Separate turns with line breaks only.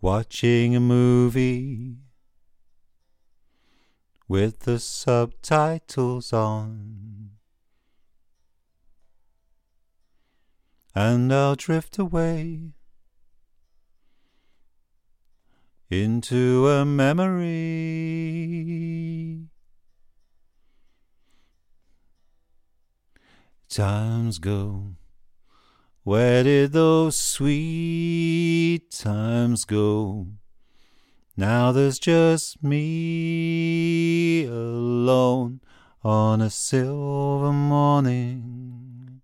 watching a movie with the subtitles on. And I'll drift away into a memory. Times go. Where did those sweet times go. Now there's just me alone on a silver morning.